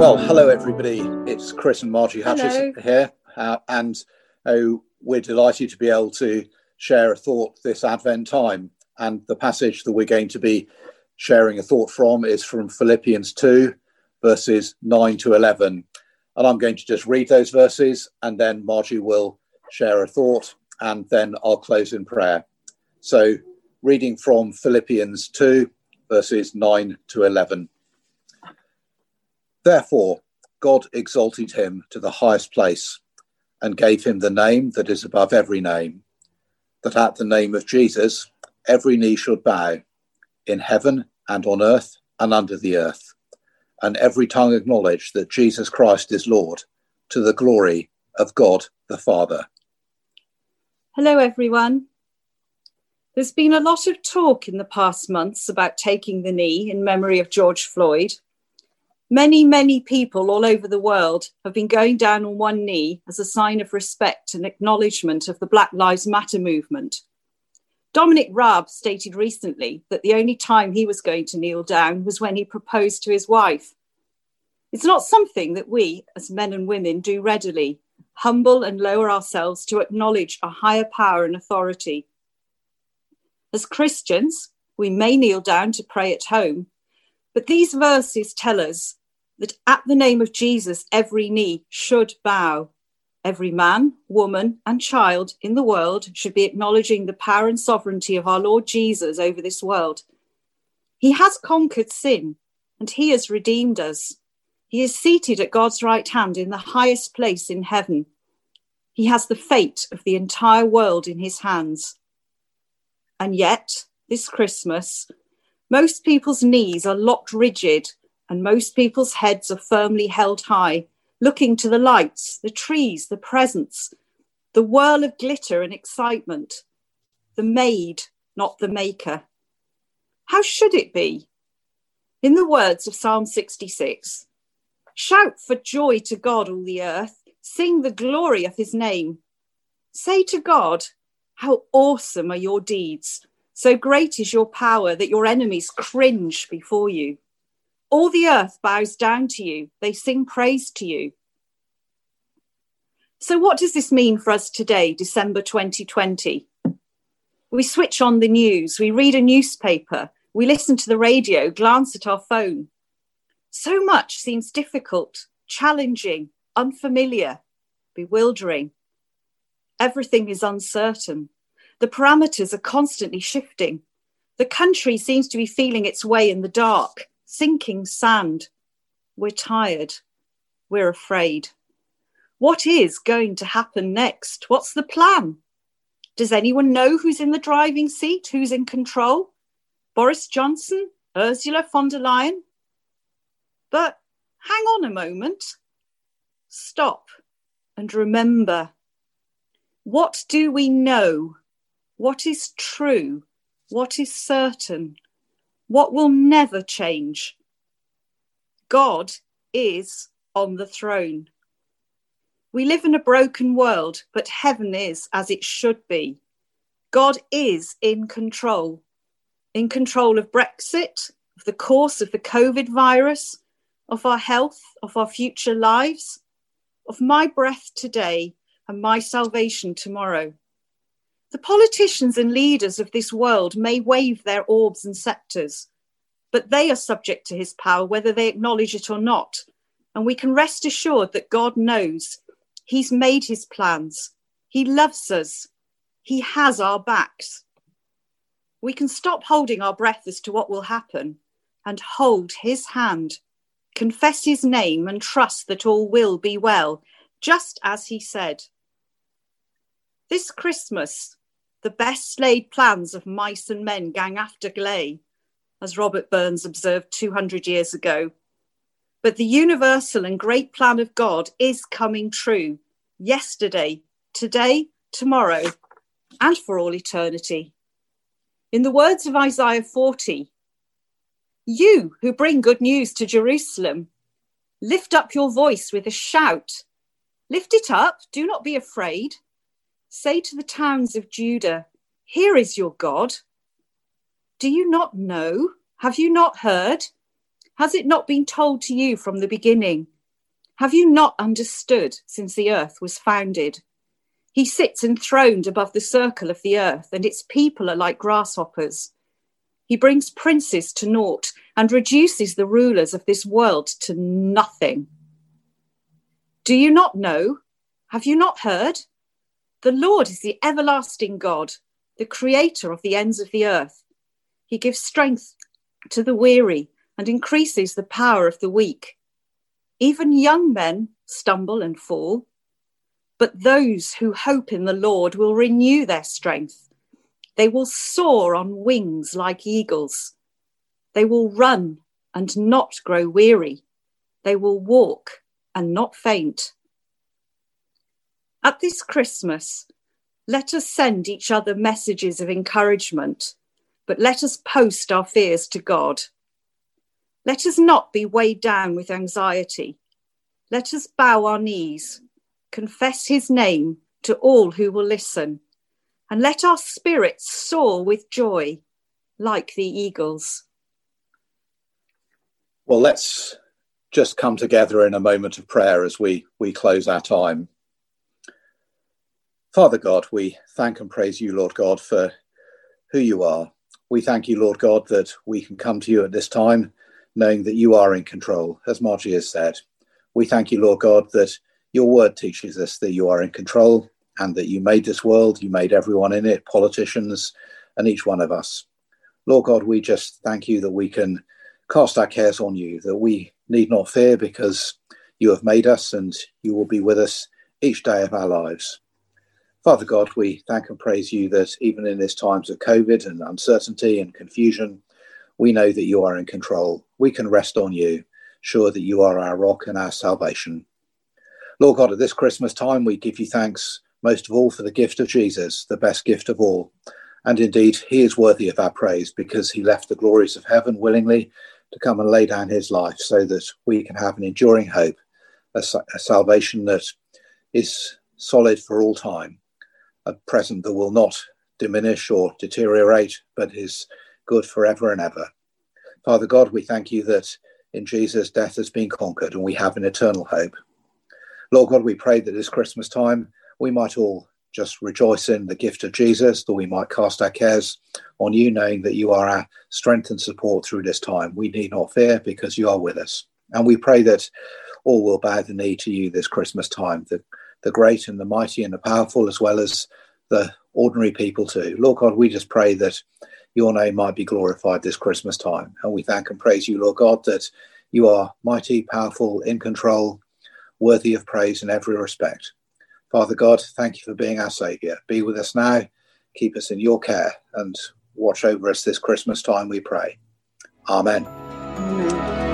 Well, hello everybody. It's Chris and Marjie Hutchison Hello. here, uh, and oh, we're delighted to be able to share a thought this Advent time. And the passage that we're going to be sharing a thought from is from Philippians 2, verses 9 to 11. And I'm going to just read those verses, and then Marjie will share a thought, and then I'll close in prayer. So, reading from Philippians 2, verses 9 to 11. Therefore, God exalted him to the highest place and gave him the name that is above every name, that at the name of Jesus every knee should bow in heaven and on earth and under the earth, and every tongue acknowledge that Jesus Christ is Lord to the glory of God the Father. Hello, everyone. There's been a lot of talk in the past months about taking the knee in memory of George Floyd. Many, many people all over the world have been going down on one knee as a sign of respect and acknowledgement of the Black Lives Matter movement. Dominic Raab stated recently that the only time he was going to kneel down was when he proposed to his wife. It's not something that we, as men and women, do readily, humble and lower ourselves to acknowledge a higher power and authority. As Christians, we may kneel down to pray at home, but these verses tell us that at the name of Jesus, every knee should bow. Every man, woman, and child in the world should be acknowledging the power and sovereignty of our Lord Jesus over this world. He has conquered sin and he has redeemed us. He is seated at God's right hand in the highest place in heaven. He has the fate of the entire world in his hands. And yet, this Christmas, most people's knees are locked rigid and most people's heads are firmly held high, looking to the lights, the trees, the presents, the whirl of glitter and excitement, the made, not the maker. How should it be? In the words of Psalm 66, shout for joy to God, all the earth, sing the glory of his name. Say to God, How awesome are your deeds! So great is your power that your enemies cringe before you. All the earth bows down to you, they sing praise to you. So, what does this mean for us today, December 2020? We switch on the news, we read a newspaper, we listen to the radio, glance at our phone. So much seems difficult, challenging, unfamiliar, bewildering. Everything is uncertain. The parameters are constantly shifting. The country seems to be feeling its way in the dark, sinking sand. We're tired. We're afraid. What is going to happen next? What's the plan? Does anyone know who's in the driving seat? Who's in control? Boris Johnson? Ursula von der Leyen? But hang on a moment. Stop and remember. What do we know? What is true? What is certain? What will never change? God is on the throne. We live in a broken world, but heaven is as it should be. God is in control, in control of Brexit, of the course of the COVID virus, of our health, of our future lives, of my breath today and my salvation tomorrow. The politicians and leaders of this world may wave their orbs and scepters, but they are subject to his power whether they acknowledge it or not. And we can rest assured that God knows He's made his plans. He loves us. He has our backs. We can stop holding our breath as to what will happen and hold his hand, confess his name, and trust that all will be well, just as he said. This Christmas, the best laid plans of mice and men gang aft agley, as Robert Burns observed 200 years ago. But the universal and great plan of God is coming true yesterday, today, tomorrow, and for all eternity. In the words of Isaiah 40, you who bring good news to Jerusalem, lift up your voice with a shout. Lift it up, do not be afraid. Say to the towns of Judah, Here is your God. Do you not know? Have you not heard? Has it not been told to you from the beginning? Have you not understood since the earth was founded? He sits enthroned above the circle of the earth, and its people are like grasshoppers. He brings princes to naught and reduces the rulers of this world to nothing. Do you not know? Have you not heard? The Lord is the everlasting God, the creator of the ends of the earth. He gives strength to the weary and increases the power of the weak. Even young men stumble and fall, but those who hope in the Lord will renew their strength. They will soar on wings like eagles. They will run and not grow weary. They will walk and not faint. At this Christmas, let us send each other messages of encouragement, but let us post our fears to God. Let us not be weighed down with anxiety. Let us bow our knees, confess his name to all who will listen, and let our spirits soar with joy like the eagles. Well, let's just come together in a moment of prayer as we, we close our time. Father God, we thank and praise you, Lord God, for who you are. We thank you, Lord God, that we can come to you at this time knowing that you are in control, as Marjie has said. We thank you, Lord God, that your word teaches us that you are in control and that you made this world, you made everyone in it, politicians, and each one of us. Lord God, we just thank you that we can cast our cares on you, that we need not fear because you have made us and you will be with us each day of our lives. Father God, we thank and praise you that even in these times of COVID and uncertainty and confusion, we know that you are in control. We can rest on you, sure that you are our rock and our salvation. Lord God, at this Christmas time, we give you thanks most of all for the gift of Jesus, the best gift of all. And indeed, he is worthy of our praise because he left the glories of heaven willingly to come and lay down his life so that we can have an enduring hope, a, a salvation that is solid for all time, a present that will not diminish or deteriorate, but is good forever and ever. Father God, we thank you that in Jesus, death has been conquered and we have an eternal hope. Lord God, we pray that this Christmas time we might all just rejoice in the gift of Jesus, that we might cast our cares on you, knowing that you are our strength and support through this time. We need not fear because you are with us. And we pray that all will bow the knee to you this Christmas time, the, the great and the mighty and the powerful, as well as the ordinary people too. Lord God, we just pray that your name might be glorified this Christmas time. And we thank and praise you, Lord God, that you are mighty, powerful, in control, worthy of praise in every respect. Father God, thank you for being our Saviour. Be with us now, keep us in your care, and watch over us this Christmas time, we pray. Amen. Amen.